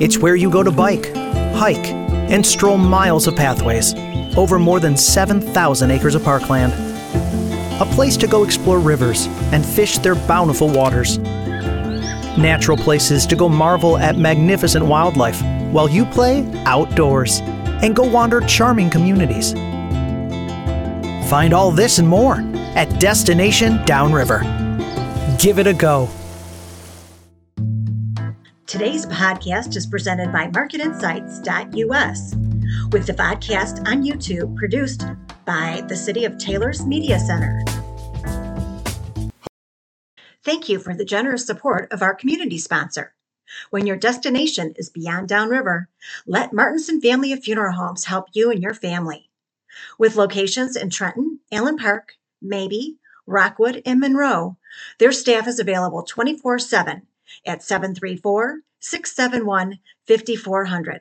It's where you go to bike, hike, and stroll miles of pathways over more than 7,000 acres of parkland. A place to go explore rivers and fish their bountiful waters. Natural places to go marvel at magnificent wildlife while you play outdoors and go wander charming communities. Find all this and more at Destination Downriver. Give it a go. Today's podcast is presented by MarketInsights.us, with the podcast on YouTube produced by the City of Taylor's Media Center. Thank you for the generous support of our community sponsor. When your destination is beyond downriver, let Martenson Family of Funeral Homes help you and your family. With locations in Trenton, Allen Park, Mabee, Rockwood, and Monroe, their staff is available 24 7 at 734 671 5400.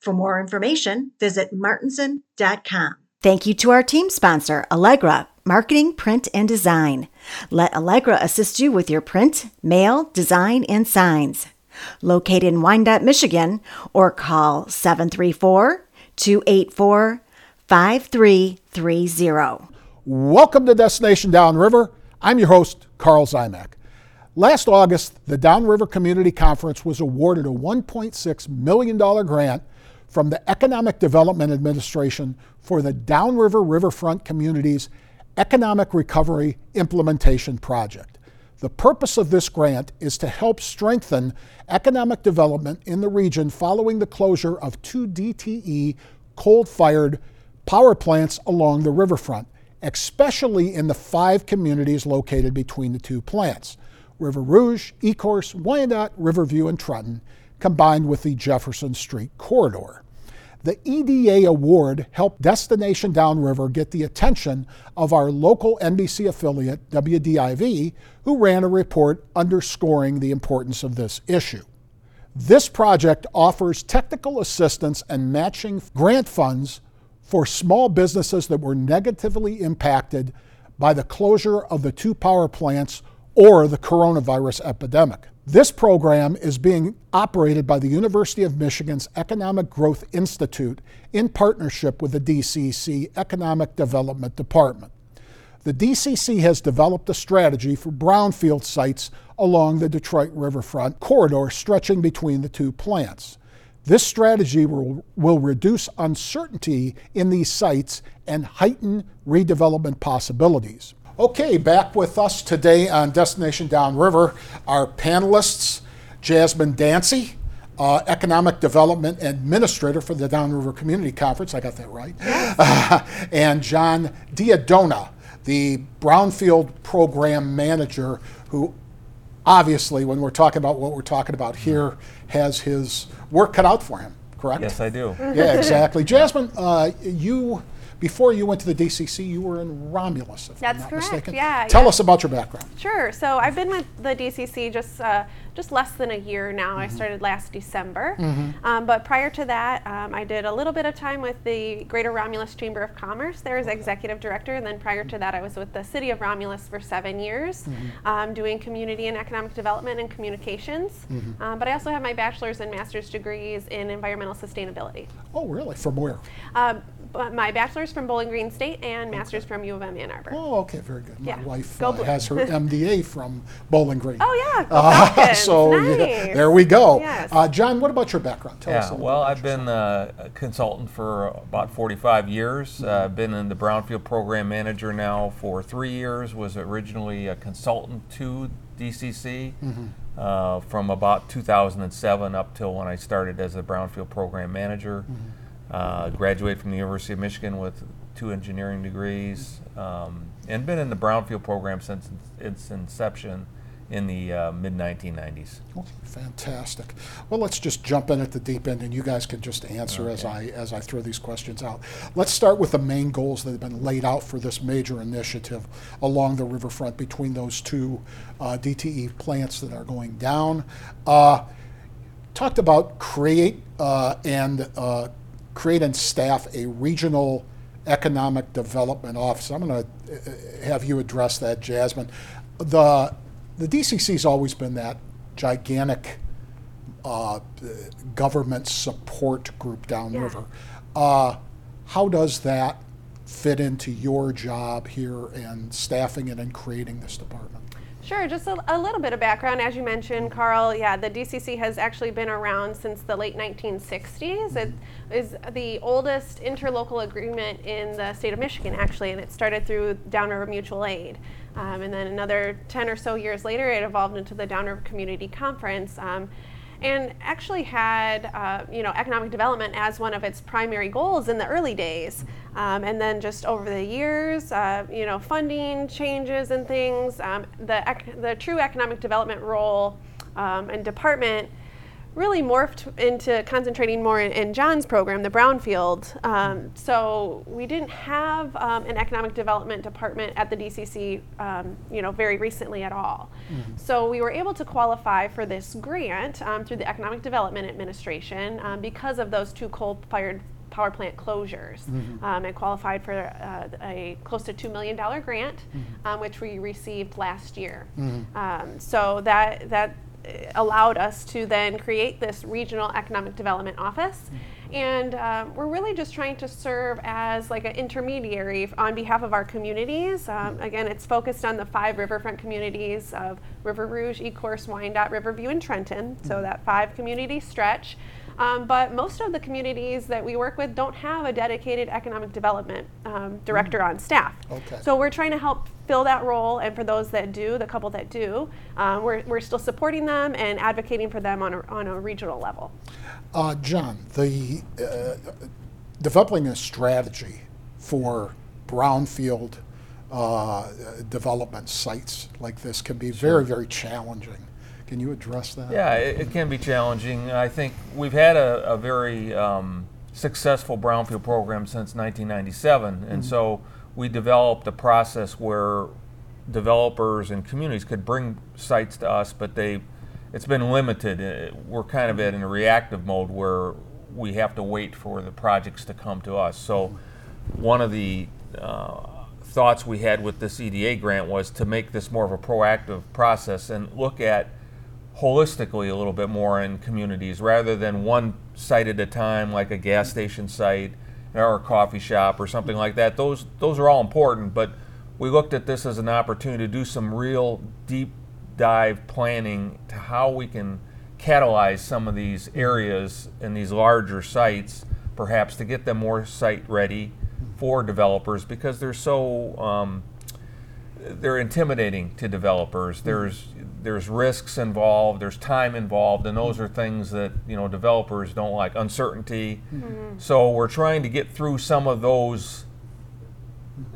For more information, visit martenson.com. Thank you to our team sponsor, Allegra, Marketing, Print, and Design. Let Allegra assist you with your print, mail, design, and signs. Located in Wyandotte, Michigan, or call 734 284 5330. Welcome to Destination Downriver. I'm your host, Karl Ziomek. Last August, the Downriver Community Conference was awarded a $1.6 million grant from the Economic Development Administration for the Downriver Riverfront Community's Economic Recovery Implementation Project. The purpose of this grant is to help strengthen economic development in the region following the closure of two DTE coal fired power plants along the riverfront, especially in the five communities located between the two plants. River Rouge, Ecorse, Wyandotte, Riverview, and Trenton, combined with the Jefferson Street corridor. The EDA award helped Destination Downriver get the attention of our local NBC affiliate, WDIV, who ran a report underscoring the importance of this issue. This project offers technical assistance and matching grant funds for small businesses that were negatively impacted by the closure of the two power plants or the coronavirus epidemic. This program is being operated by the University of Michigan's Economic Growth Institute in partnership with the DCC Economic Development Department. The DCC has developed a strategy for brownfield sites along the Detroit riverfront corridor stretching between the two plants. This strategy will, will reduce uncertainty in these sites and heighten redevelopment possibilities. Okay, back with us today on Destination Downriver, our panelists, Jazmine Danci, uh, Economic Development Administrator for the Downriver Community Conference, I got that right, uh, and John D'Addona, the Brownfield Program Manager, who obviously, when we're talking about what we're talking about here, has his work cut out for him, correct? Yes, I do. Yeah, exactly. Jazmine, uh, you before you went to the DCC, you were in Romulus, if That's I'm not correct, mistaken. yeah, Tell yeah. us about your background. Sure. So I've been with the DCC just uh, just less than a year now. I started last December. Um, but prior to that, um, I did a little bit of time with the Greater Romulus Chamber of Commerce there as executive director. And then prior to that, I was with the City of Romulus for seven years, um, doing community and economic development and communications. Um, but I also have my bachelor's and master's degrees in environmental sustainability. Oh, really? From where? But my bachelor's from Bowling Green State and master's from U of M Ann Arbor. Oh, okay, very good. My Yeah. wife Go uh, has her MDA from Bowling Green. Oh yeah, Uh, Falcons. so yeah, there we go. Yes. Uh, John, what about your background? Tell us a Yeah, little well, I've been uh, a consultant for about 45 years. Uh, I've been in the Brownfield Program Manager now for three years. Was originally a consultant to DCC uh, from about 2007 up till when I started as a Brownfield Program Manager. Uh, graduated from the University of Michigan with two engineering degrees, um, and been in the Brownfield program since its inception in the uh, mid 1990s. Okay, fantastic. Well, let's just jump in at the deep end, and you guys can just answer as I as I throw these questions out. Let's start with the main goals that have been laid out for this major initiative along the riverfront between those two uh, DTE plants that are going down. Uh, talked about create uh, and uh, create and staff a regional economic development office. I'm going to have you address that, Jazmine. The the DCC's always been that gigantic uh, government support group Yeah. downriver. Uh, how does that fit into your job here and staffing it and creating this department? Sure, just a, a little bit of background. As you mentioned, Karl, yeah, the DCC has actually been around since the late 1960s. It is the oldest interlocal agreement in the state of Michigan, actually, and it started through Downriver Mutual Aid. Um, and then another 10 or so years later, it evolved into the Downriver Community Conference. Um, and actually had uh, you know economic development as one of its primary goals in the early days, um, and then just over the years, uh, you know, funding changes and things, um, the ec- the true economic development role um, and department really morphed into concentrating more in, in John's program, the Brownfield. Um, so we didn't have um, an economic development department at the DCC, um, you know, very recently at all. So we were able to qualify for this grant um, through the Economic Development Administration um, because of those two coal-fired power plant closures um, and qualified for uh, a close to $2 million grant, um, which we received last year. Um, so that, that allowed us to then create this regional economic development office. And uh, we're really just trying to serve as like an intermediary on behalf of our communities. Um, again, it's focused on the five riverfront communities of River Rouge, Ecorse, Wyandotte, Riverview, and Trenton. So that five community stretch. Um, but most of the communities that we work with don't have a dedicated economic development um, director on staff. Okay. So we're trying to help fill that role, and for those that do, the couple that do, um, we're, we're still supporting them and advocating for them on a, on a regional level. Uh, John, the uh, developing a strategy for brownfield uh, development sites like this can be very, very challenging. Can you address that? Yeah, it, it can be challenging. I think we've had a, a very um, successful brownfield program since 1997, and so we developed a process where developers and communities could bring sites to us, but they it's been limited. Uh, We're kind of in a reactive mode where we have to wait for the projects to come to us. So one of the uh, thoughts we had with this EDA grant was to make this more of a proactive process and look at holistically a little bit more in communities rather than one site at a time, like a gas station site or a coffee shop or something like that. Those those are all important, but we looked at this as an opportunity to do some real deep dive planning to how we can catalyze some of these areas and these larger sites, perhaps to get them more site ready for developers because they're so um, they're intimidating to developers. There's there's risks involved, there's time involved, and those are things that you know developers don't like. Uncertainty. So we're trying to get through some of those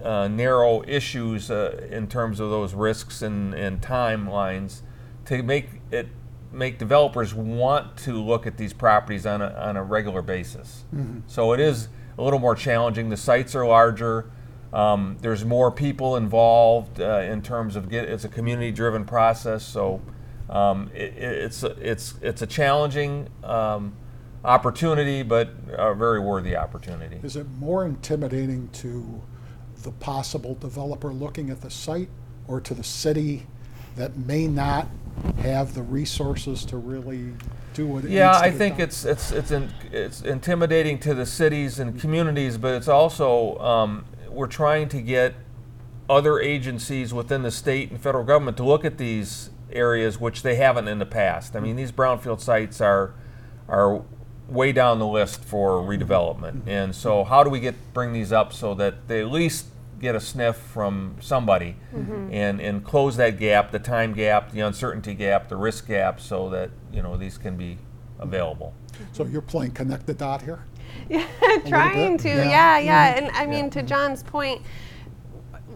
uh, narrow issues uh, in terms of those risks and, and timelines to make it make developers want to look at these properties on a, on a regular basis. So it is a little more challenging. The sites are larger. Um, there's more people involved uh, in terms of get. It's a community-driven process, so um, it, it's a, it's it's a challenging um, opportunity, but a very worthy opportunity. Is it more intimidating to the possible developer looking at the site or to the city that may not have the resources to really do what it Yeah, I think done? it's it's it's in, it's intimidating to the cities and communities, but it's also um, we're trying to get other agencies within the state and federal government to look at these areas which they haven't in the past. I mean, these brownfield sites are are way down the list for redevelopment, mm-hmm. and so how do we get bring these up so that they at least get a sniff from somebody mm-hmm. and and close that gap, the time gap, the uncertainty gap, the risk gap, so that you know these can be available. Mm-hmm. So you're playing connect the dot here? trying to yeah. yeah yeah, and i mean to john's point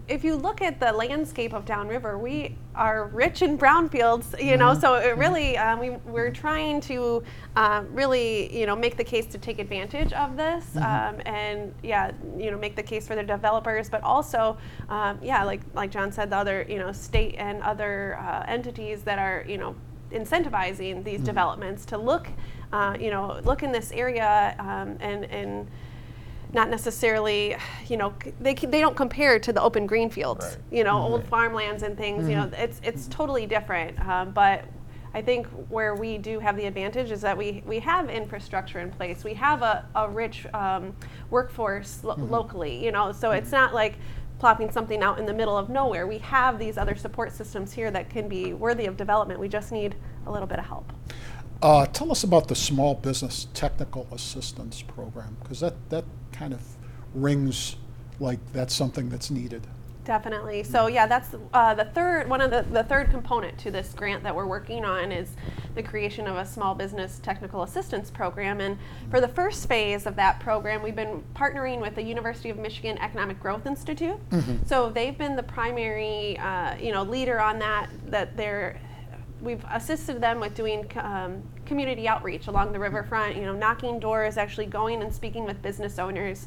if you look at the landscape of downriver we are rich in brownfields you know so it really um, we, we're trying to um, really you know make the case to take advantage of this um, and yeah you know make the case for the developers but also um, yeah like like john said the other you know state and other uh, entities that are you know incentivizing these developments to look, uh, you know, look in this area um, and and not necessarily, you know, c- they c- they don't compare to the open green fields, Right. you know, old farmlands and things. You know, it's it's totally different. Um, but I think where we do have the advantage is that we, we have infrastructure in place. We have a, a rich um, workforce lo- locally, you know, so it's not like plopping something out in the middle of nowhere. We have these other support systems here that can be worthy of development. We just need a little bit of help. Uh, tell us about the Small Business Technical Assistance Program, because that, that kind of rings like that's something that's needed. Definitely. So yeah, that's uh, the third one of the, the third component to this grant that we're working on is the creation of a small business technical assistance program. And for the first phase of that program, we've been partnering with the University of Michigan Economic Growth Institute. So they've been the primary, uh, you know, leader on that. That they're we've assisted them with doing um, community outreach along the riverfront, you know, knocking doors, actually going and speaking with business owners,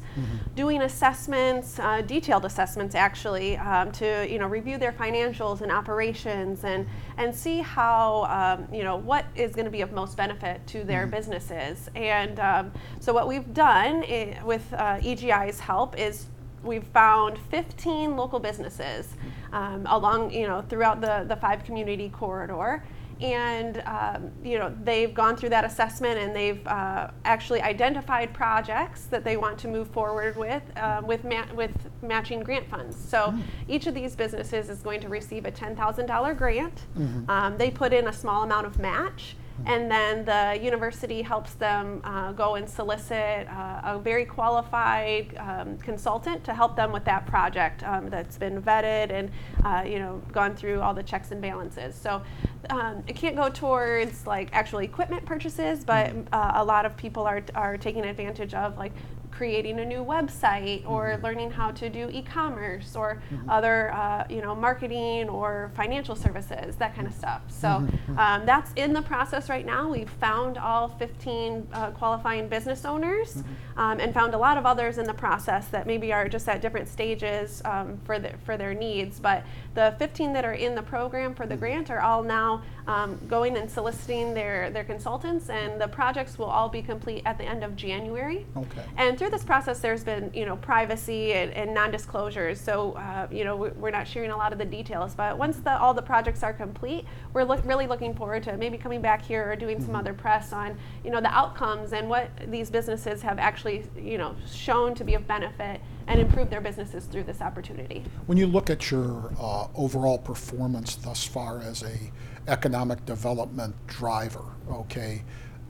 doing assessments, uh, detailed assessments actually, um, to, you know, review their financials and operations and, and see how, um, you know, what is going to be of most benefit to their businesses. And um, so what we've done i- with uh, EGI's help is we've found 15 local businesses um, along, you know, throughout the, the five community corridor. And, um, you know, they've gone through that assessment and they've uh, actually identified projects that they want to move forward with, uh, with, ma- with matching grant funds. So each of these businesses is going to receive a $10,000 grant. Um, they put in a small amount of match and then the university helps them uh, go and solicit uh, a very qualified um, consultant to help them with that project um, that's been vetted and uh, you know gone through all the checks and balances. So um, it can't go towards like actual equipment purchases, but uh, a lot of people are are taking advantage of like creating a new website or learning how to do e-commerce or other uh, you know marketing or financial services that kind of stuff. So um, that's in the process right now. We've found all 15 uh, qualifying business owners um, and found a lot of others in the process that maybe are just at different stages um, for, the, for their needs. But the 15 that are in the program for the grant are all now um, going and soliciting their, their consultants and the projects will all be complete at the end of january Okay. and through this process, there's been, you know, privacy and, and non-disclosures. So, uh, you know, we- we're not sharing a lot of the details. But once the, all the projects are complete, we're look, really looking forward to maybe coming back here or doing some other press on, you know, the outcomes and what these businesses have actually, you know, shown to be of benefit and improve their businesses through this opportunity. When you look at your uh, overall performance thus far as a economic development driver, okay,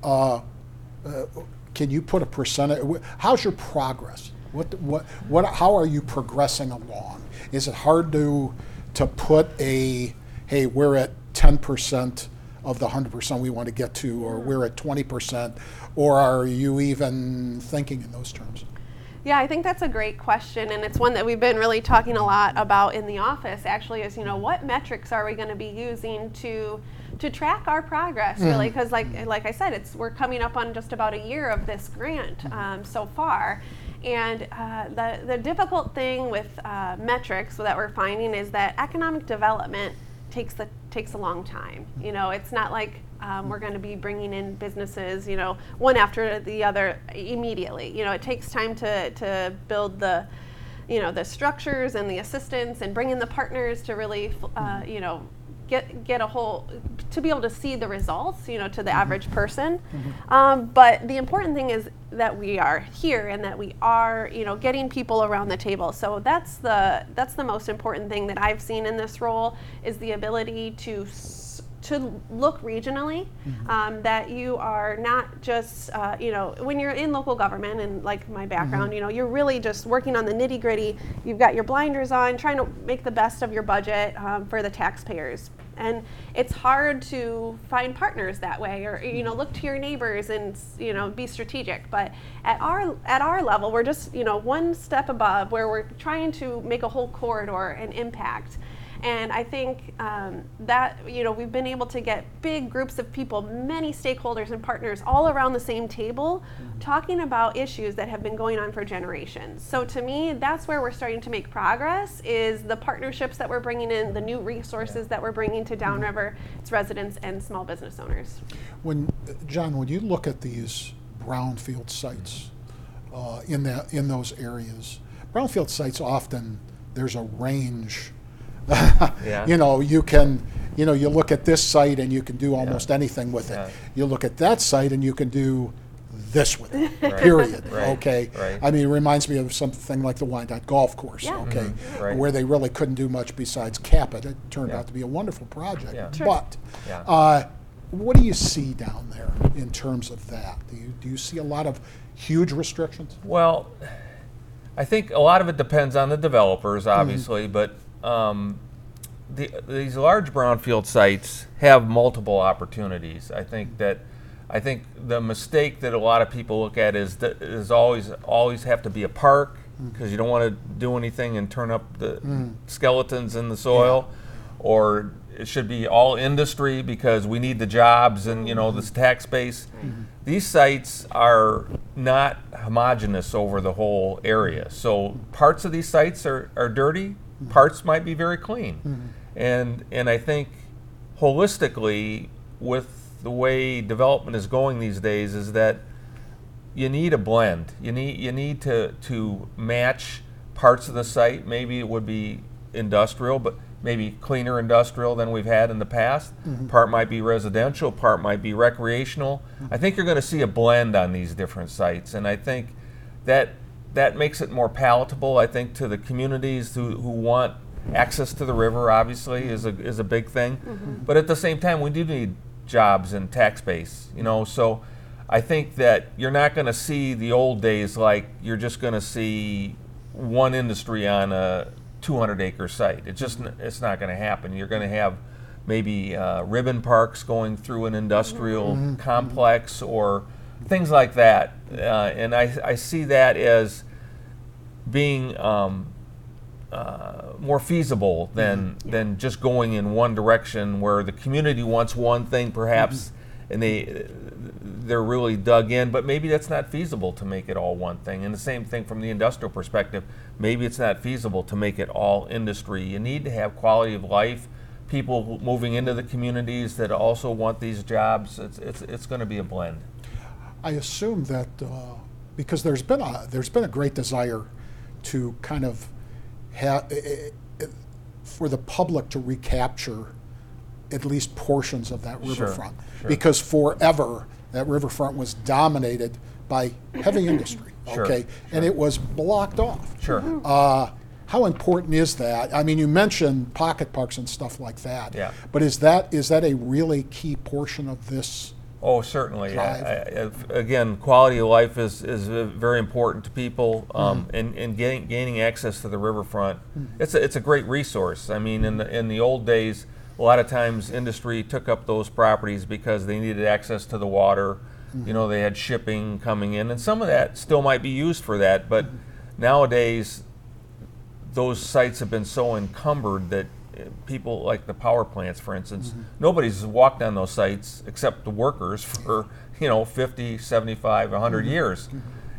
uh, uh, can you put a percentage? How's your progress? What, what, what, how are you progressing along? Is it hard to to put a hey, we're at ten percent of the hundred percent we want to get to, or we're at twenty percent, or are you even thinking in those terms? Yeah, I think that's a great question, and it's one that we've been really talking a lot about in the office. Actually, is you know what metrics are we going to be using to to track our progress? Really, because like like I said, it's we're coming up on just about a year of this grant um, so far, and uh, the the difficult thing with uh, metrics that we're finding is that economic development takes the takes a long time. You know, it's not like um, we're going to be bringing in businesses, you know, one after the other immediately. You know, it takes time to to build the, you know, the structures and the assistance and bring in the partners to really, uh, you know, get get a whole to be able to see the results, you know, to the average person. Um, but the important thing is that we are here and that we are, you know, getting people around the table. So that's the that's the most important thing that I've seen in this role is the ability to. To look regionally, um, that you are not just, uh, you know, when you're in local government and like my background, you know, you're really just working on the nitty gritty. You've got your blinders on, trying to make the best of your budget um, for the taxpayers. And it's hard to find partners that way, or you know, look to your neighbors and you know, be strategic. But at our at our level, we're just you know one step above, where we're trying to make a whole corridor an impact. And I think um, that you know we've been able to get big groups of people, many stakeholders and partners, all around the same table, talking about issues that have been going on for generations. So to me, that's where we're starting to make progress. Is the partnerships that we're bringing in, the new resources that we're bringing to Downriver, its residents and small business owners. When, John, when you look at these brownfield sites uh, in that in those areas, brownfield sites often there's a range Yeah. you know, you can, you know, you look at this site and you can do almost anything with it. You look at that site and you can do this with it. Right. Period. Right. Okay. Right. I mean, it reminds me of something like the Wyandotte Golf Course. Yeah. Okay. Mhm. Right. Where they really couldn't do much besides cap it. It turned Yeah. out to be a wonderful project. Yeah. Sure. But Yeah. uh, what do you see down there in terms of that? Do you do you see a lot of huge restrictions? Well, I think a lot of it depends on the developers, Mm-hmm. obviously, but um, the, these large brownfield sites have multiple opportunities. I think that I think the mistake that a lot of people look at is that is always always have to be a park Mm. because you don't want to do anything and turn up the skeletons in the soil, or it should be all industry because we need the jobs and you know this tax base. These sites are not homogenous over the whole area. So parts of these sites are, are dirty, parts might be very clean. Mm-hmm. And and I think holistically with the way development is going these days is that you need a blend. You need you need to to match parts of the site. Maybe it would be industrial, but maybe cleaner industrial than we've had in the past. Mm-hmm. Part might be residential, part might be recreational. Mm-hmm. I think you're going to see a blend on these different sites, and I think that that makes it more palatable. I think to the communities who, who want access to the river, obviously, is a is a big thing. Mm-hmm. But at the same time, we do need jobs and tax base. You know, so. I think that you're not going to see the old days like you're just going to see one industry on a 200 acre site. It's just it's not going to happen. You're going to have maybe uh, ribbon parks going through an industrial mm-hmm. Mm-hmm. complex or things like that. Uh, and I, I see that as being um, uh, more feasible than than just going in one direction where the community wants one thing perhaps and they they're really dug in but maybe that's not feasible to make it all one thing. And the same thing from the industrial perspective maybe it's not feasible to make it all industry. You need to have quality of life people moving into the communities that also want these jobs. It's it's, it's going to be a blend I assume that uh, because there's been a there's been a great desire to kind of have for the public to recapture at least portions of that riverfront sure. because forever that riverfront was dominated by heavy industry. Sure, Okay, and it was blocked off. sure Uh, how important is that? I mean, you mentioned pocket parks and stuff like that. Yeah. But is that is that a really key portion of this? Oh, certainly. I. I, again, quality of life is, is very important to people, um, Mm-hmm. and, and getting, gaining access to the riverfront. It's a, it's a great resource. I mean, in the, in the old days, a lot of times industry took up those properties because they needed access to the water. Mm-hmm. You know, they had shipping coming in, and some of that still might be used for that. But Mm-hmm. nowadays, those sites have been so encumbered that people like the power plants for instance nobody's walked on those sites except the workers for you know 50 75 100 years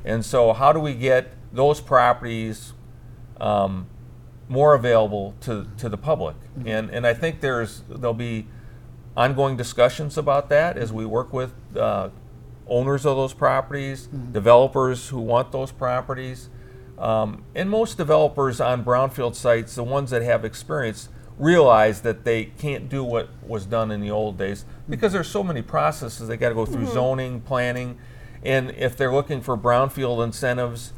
and so how do we get those properties um, more available to, to the public and and I think there's there'll be ongoing discussions about that as we work with uh, owners of those properties, developers who want those properties. Um, and most developers on brownfield sites, the ones that have experience, realize that they can't do what was done in the old days because there's so many processes. They got to go through mm-hmm. zoning, planning, and if they're looking for brownfield incentives,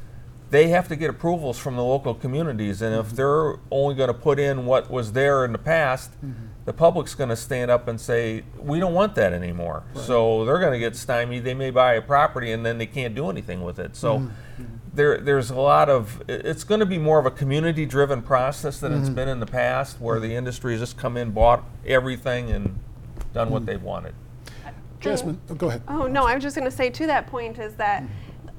they have to get approvals from the local communities. And if mm-hmm. they're only going to put in what was there in the past, mm-hmm. the public's going to stand up and say, "We don't want that anymore." So they're going to get stymied. They may buy a property and then they can't do anything with it. So there, there's a lot of. It's going to be more of a community-driven process than it's mm-hmm. been in the past, where the industry has just come in, bought everything, and done what mm. they wanted. Jazmine, oh, go ahead. Oh no, I was just going to say to that point is that mm.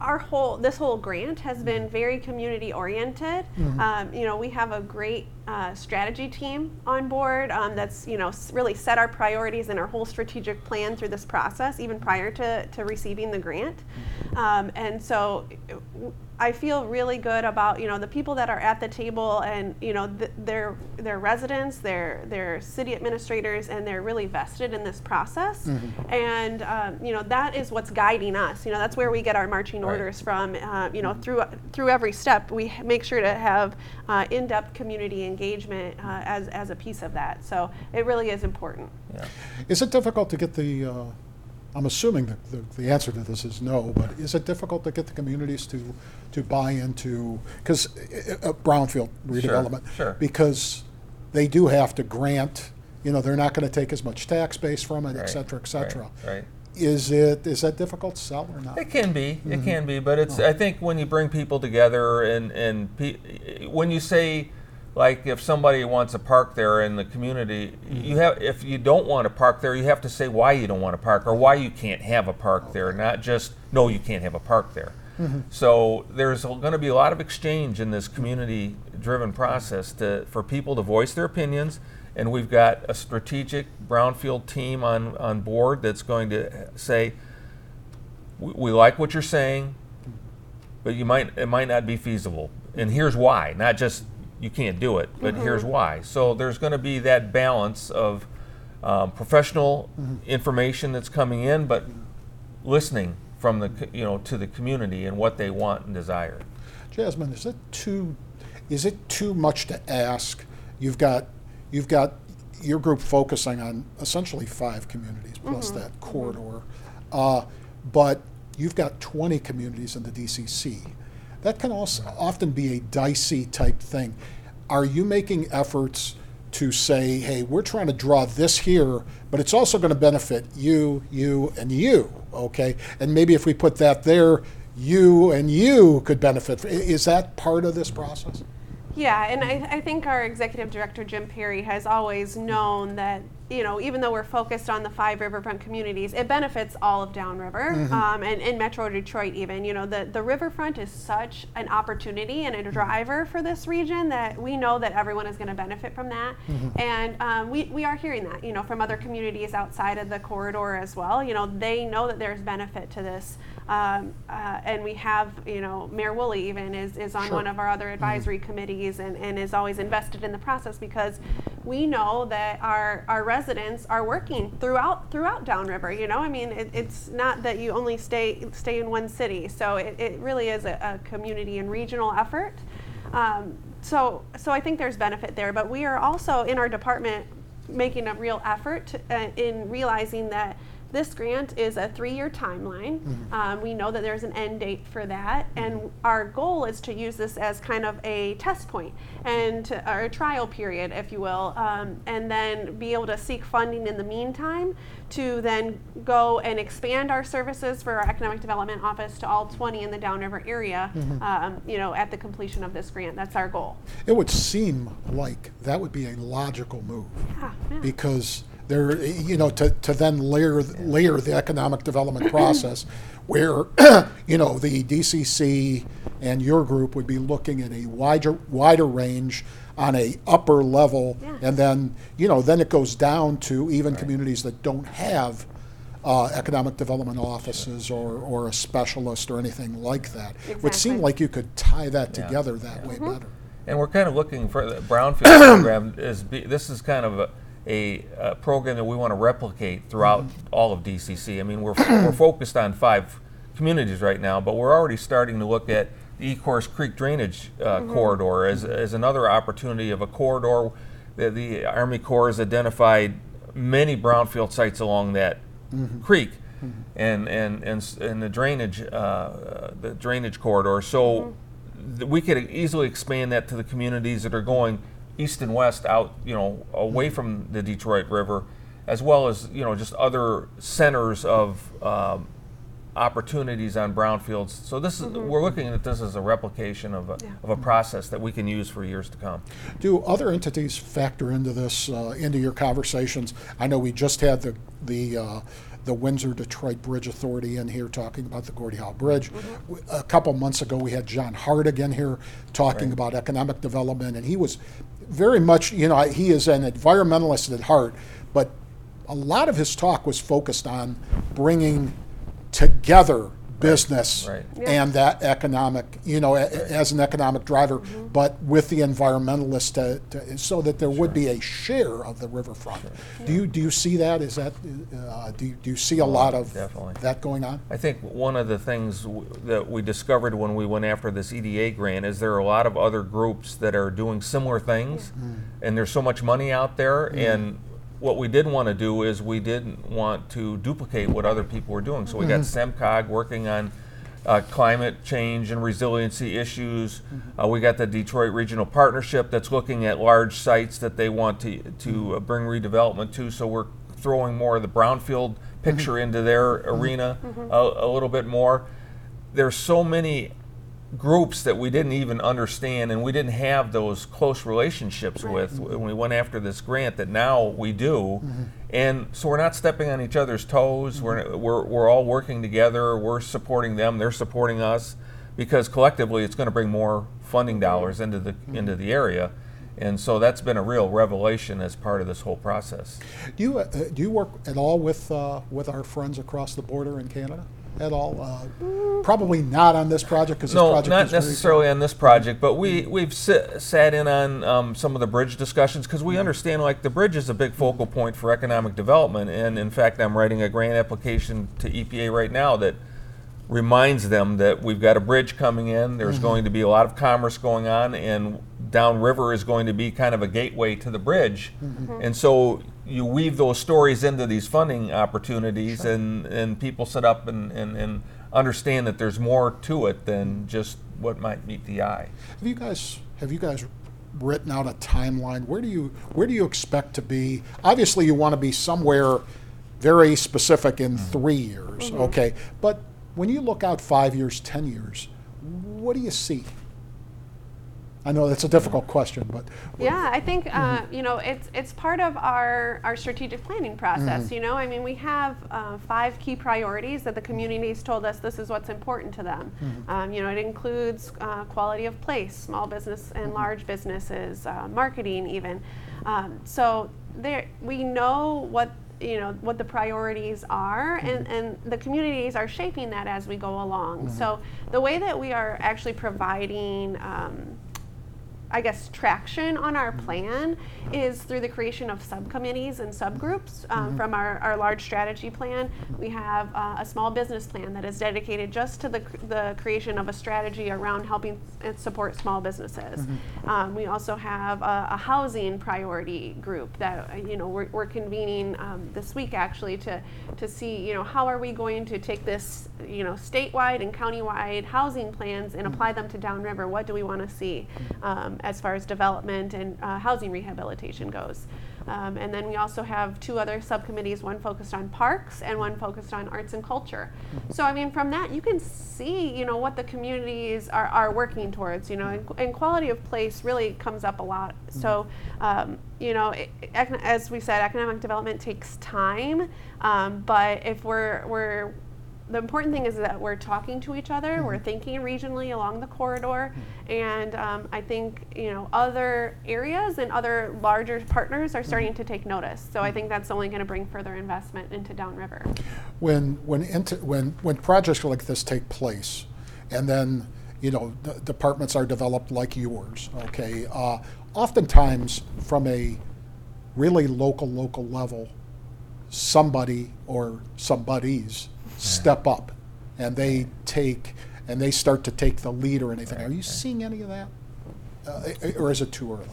our whole this whole grant has been very community oriented. Mm-hmm. Um, you know, we have a great uh, strategy team on board um, that's you know really set our priorities and our whole strategic plan through this process, even prior to, to receiving the grant. Um, and so I feel really good about you know the people that are at the table and you know th- they're they're residents, they're they're city administrators, and they're really vested in this process. Mm-hmm. And um, you know that is what's guiding us. You know that's where we get our marching right. orders from. Uh, you know through through every step, we make sure to have uh, in-depth community engagement uh, as as a piece of that. So it really is important. Yeah. Is it difficult to get the uh, I'm assuming that the, the answer to this is no, but is it difficult to get the communities to, to buy into, because uh, uh, brownfield redevelopment? Sure. Because they do have to grant, you know, they're not going to take as much tax base from it, et Right, cetera, et cetera. right, right. Is it, is that difficult to sell or not? It can be, Mm-hmm. it can be, but it's. I think when you bring people together and and pe- when you say, like, if somebody wants to park there in the community, Mm-hmm. you have. If you don't want to park there, you have to say why you don't want to park or why you can't have a park there, not just no, you can't have a park there. Mm-hmm. So there's going to be a lot of exchange in this community-driven process to for people to voice their opinions. And we've got a strategic brownfield team on, on board that's going to say, we, we like what you're saying, but you might it might not be feasible. And here's why. Not just you can't do it, but here's why. So there's going to be that balance of um, professional information that's coming in, but listening from the you know to the community and what they want and desire. Jazmine, is it too, is it too much to ask? You've got, you've got your group focusing on essentially five communities plus that corridor. Uh, but you've got 20 communities in the DCC. That can also often be a dicey type thing. Are you making efforts to say, hey, we're trying to draw this here, but it's also going to benefit you, you, and you, okay? And maybe if we put that there, you and you could benefit. Is that part of this process? Yeah, and I, I think our executive director Jim Perry has always known that you know even though we're focused on the five riverfront communities, it benefits all of downriver um, and, and Metro Detroit. Even you know the the riverfront is such an opportunity and a driver for this region that we know that everyone is going to benefit from that, and um, we we are hearing that you know from other communities outside of the corridor as well. You know they know that there's benefit to this, um, uh, and we have you know Mayor Woolley even is is on Sure. one of our other advisory committees and, and is always invested in the process because we know that our, our residents are working throughout throughout downriver you know? I mean it, it's not that you only stay stay in one city. So it, it really is a, a community and regional effort. Um, so so i think there's benefit there. But we are also in our department making a real effort to, uh, in realizing that this grant is a three-year timeline. Um, we know that there's an end date for that, and our goal is to use this as kind of a test point and to, or a trial period, if you will, um, and then be able to seek funding in the meantime to then go and expand our services for our economic development office to all 20 in the downriver area. Um, you know, at the completion of this grant, that's our goal. It would seem like that would be a logical move Yeah, yeah. because there, you know, to, to then layer layer the economic development process, where you know the DCC and your group would be looking at a wider wider range on a upper level, Yeah. and then you know then it goes down to even communities that don't have. Uh, economic development offices or, or a specialist or anything like that. It would seem like you could tie that Yeah. together that way better. And we're kind of looking for the brownfield program is be, this is kind of a, a, uh program that we want to replicate throughout all of DCC. I mean, we're we're focused on five communities right now, but we're already starting to look at the Ecorse Creek drainage uh, corridor as, as another opportunity of a corridor. The, the Army Corps has identified many brownfield sites along that creek. And, and, and, and the drainage uh, the drainage corridor. So th- we could easily expand that to the communities that are going east and west out, you know, away from the Detroit River, as well as you know just other centers of um, opportunities on brownfields. So this is we're looking at this as a replication of a, of a process that we can use for years to come. Do other entities factor into this, uh, into your conversations? I know we just had the, the, uh, the Windsor Detroit Bridge Authority in here talking about the Gordie Howe Bridge. Mm-hmm. A couple months ago, we had John Hart again here talking about economic development, and he was very much, you know, he is an environmentalist at heart, but a lot of his talk was focused on bringing together business right. Yeah. and that economic, you know, a, as an economic driver, Mm-hmm. but with the environmentalists to, to, so that there would be a share of the riverfront. Do you do you see that? Is that uh, do you, do you see a lot of definitely. that going on? I think one of the things w- that we discovered when we went after this EDA grant is there are a lot of other groups that are doing similar things, and there's so much money out there. And what we didn't want to do is we didn't want to duplicate what other people were doing. So we got SEMCOG working on uh, climate change and resiliency issues. Uh, we got the Detroit Regional Partnership that's looking at large sites that they want to to uh, bring redevelopment to. So we're throwing more of the brownfield picture into their arena a, a little bit more. There's so many groups that we didn't even understand and we didn't have those close relationships with when we went after this grant that now we do. And so we're not stepping on each other's toes. We're, we're, we're all working together. We're supporting them. They're supporting us because collectively it's going to bring more funding dollars into the into the area. And so that's been a real revelation as part of this whole process. Do you uh, do you work at all with uh, with our friends across the border in Canada? At all? Uh, probably not on this project because this No, project not necessarily on this project, but we we've sit, sat in on um, some of the bridge discussions because we understand like the bridge is a big focal point for economic development, and in fact, I'm writing a grant application to EPA right now that reminds them that we've got a bridge coming in. There's going to be a lot of commerce going on, and downriver is going to be kind of a gateway to the bridge. Mm-hmm. And so you weave those stories into these funding opportunities, and, and people sit up and, and, and understand that there's more to it than just what might meet the eye. Have you guys have you guys written out a timeline? Where do you where do you expect to be? Obviously, you want to be somewhere very specific in mm-hmm. three years, mm-hmm. okay? But when you look out five years, ten years, what do you see? I know that's a difficult question, but Yeah, I think uh, you know it's it's part of our our strategic planning process. You know, I mean, we have uh, five key priorities that the communities told us this is what's important to them. Um, you know, it includes uh, quality of place, small business and large businesses, uh, marketing, even. Um, so there, we know what you know what the priorities are and, and the communities are shaping that as we go along. So the way that we are actually providing um, I guess, traction on our plan is through the creation of subcommittees and subgroups um, from our, our large strategy plan. We have uh, a small business plan that is dedicated just to the, cr- the creation of a strategy around helping and support small businesses. Um, we also have a, a housing priority group that, uh, you know, we're, we're convening um, this week actually to, to see, you know, how are we going to take this, you know, statewide and countywide housing plans and apply them to downriver? What do we want to see? Um, as far as development and uh, housing rehabilitation goes. Um, and then we also have two other subcommittees, one focused on parks and one focused on arts and culture. So, I mean, from that, you can see, you know, what the communities are, are working towards, you know, and, and quality of place really comes up a lot. So, um, you know, it, as we said, economic development takes time, um, but if we're, we're the important thing is that we're talking to each other, we're thinking regionally along the corridor, and um, I think you know other areas and other larger partners are starting to take notice. So I think that's only going to bring further investment into downriver. when when into, when when projects like this take place, and then you know the departments are developed like yours, okay. Uh, oftentimes, from a really local local level, somebody or somebodies step up, and they take and they start to take the lead or anything. Are you seeing any of that, uh, or is it too early?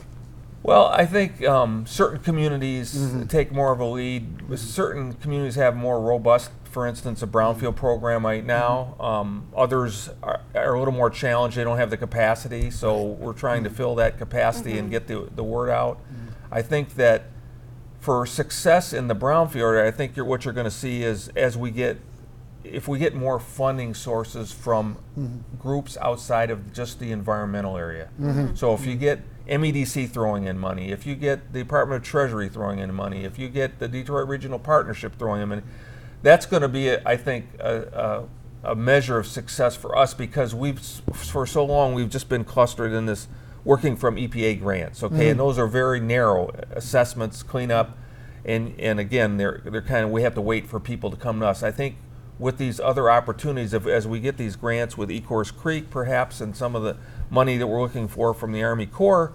Well, I think um, certain communities take more of a lead. Certain communities have more robust, for instance, a brownfield program right now. Um, others are, are a little more challenged. They don't have the capacity, so we're trying to fill that capacity and get the, the word out. I think that for success in the brownfield, I think you're, what you're going to see is as we get, if we get more funding sources from mm-hmm. groups outside of just the environmental area. Mm-hmm. So if you get MEDC throwing in money, if you get the Department of Treasury throwing in money, if you get the Detroit Regional Partnership throwing in money, that's going to be, I think, a, a, a measure of success for us because we've for so long we've just been clustered in this working from EPA grants, okay, and mm-hmm. those are very narrow assessments, cleanup, and and again they're they're kind of we have to wait for people to come to us. I think with these other opportunities, if, as we get these grants with Ecorse Creek, perhaps, and some of the money that we're looking for from the Army Corps,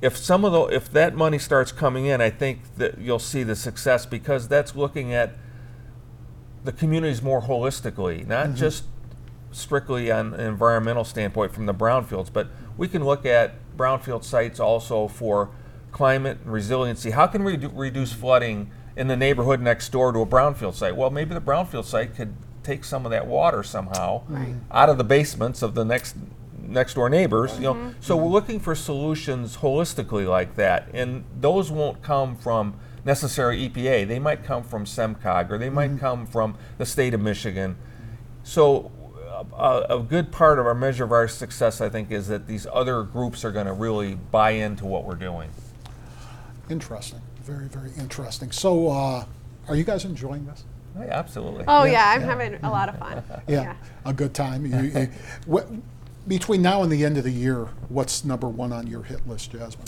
if some of the if that money starts coming in, I think that you'll see the success because that's looking at the communities more holistically, not mm-hmm. just strictly on an environmental standpoint from the brownfields, but we can look at brownfield sites also for climate and resiliency. How can we redu- reduce flooding in the neighborhood next door to a brownfield site? Well, maybe the brownfield site could take some of that water somehow out of the basements of the next next door neighbors. You know, mm-hmm. so we're looking for solutions holistically like that, and those won't come from necessary EPA. They might come from SEMCOG or they might mm-hmm. come from the state of Michigan. So a, a good part of our measure of our success, I think, is that these other groups are going to really buy into what we're doing. Interesting. Very, very interesting. So, uh, are you guys enjoying this? Yeah, absolutely. Oh Yeah, yeah, I'm yeah. having a lot of fun. Yeah, a good time. You, you, what, between now and the end of the year, what's number one on your hit list, Jazmine?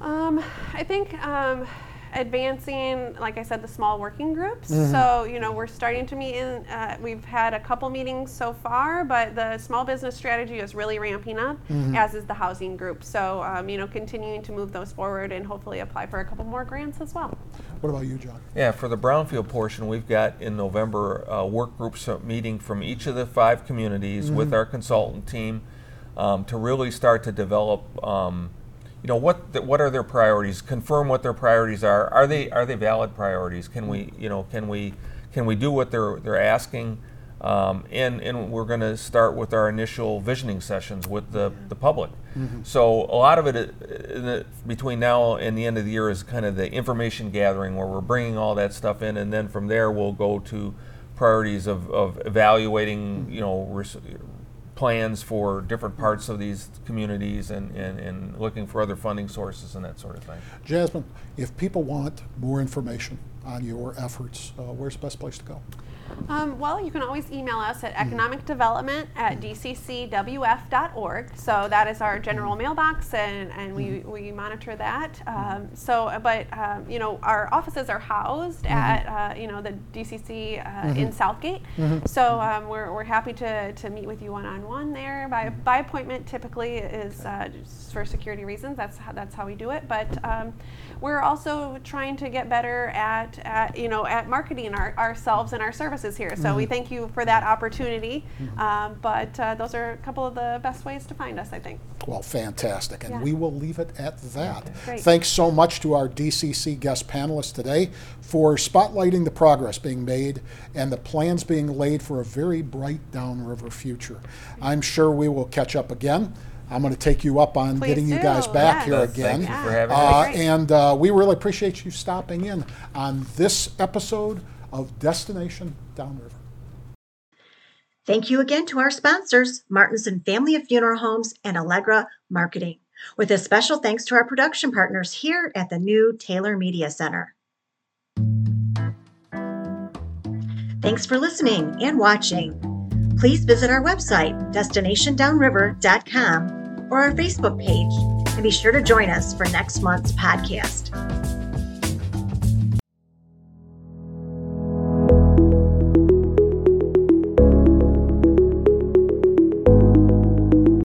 Um, I think um, advancing, like I said, the small working groups. Mm-hmm. So you know, we're starting to meet in. Uh, we've had a couple meetings so far, but the small business strategy is really ramping up, Mm-hmm. as is the housing group. So um, you know, continuing to move those forward and hopefully apply for a couple more grants as well. What about you, John? Yeah, for the brownfield portion, we've got in November uh, work groups uh, meeting from each of the five communities with our consultant team um, to really start to develop. Um, you know what? The, what are their priorities? Confirm what their priorities are. Are they are they valid priorities? Can we you know can we can we do what they're they're asking? Um, and and we're going to start with our initial visioning sessions with the the public. So a lot of it uh, between now and the end of the year is kind of the information gathering where we're bringing all that stuff in, and then from there we'll go to priorities of, of evaluating you know res- plans for different parts of these communities and, and, and looking for other funding sources and that sort of thing. Jazmine, if people want more information on your efforts, uh, where's the best place to go? Um, well, you can always email us at economicdevelopment at dccwf.org. So that is our general mailbox, and, and we, we monitor that. Um, so, but um, you know, our offices are housed at uh, you know the DCC uh, in Southgate. So um, we're, we're happy to, to meet with you one on one there by by appointment. Typically is uh, just for security reasons. That's how, that's how we do it. But um, we're also trying to get better at, at you know at marketing our, ourselves and our services here. So we thank you for that opportunity. Um, but uh, those are a couple of the best ways to find us, I think. Well, fantastic. And Yeah. we will leave it at that. Great. Thanks so much to our DCC guest panelists today for spotlighting the progress being made and the plans being laid for a very bright downriver future. I'm sure we will catch up again. I'm going to take you up on Please getting you guys back Yes. here Thank again. you for having Uh, us. And uh, we really appreciate you stopping in on this episode of Destination Downriver. Thank you again to our sponsors, Martenson Family of Funeral Homes and Allegra Marketing, with a special thanks to our production partners here at the new Taylor Media Center. Thanks for listening and watching. Please visit our website, destinationdownriver.com, or our Facebook page, and be sure to join us for next month's podcast.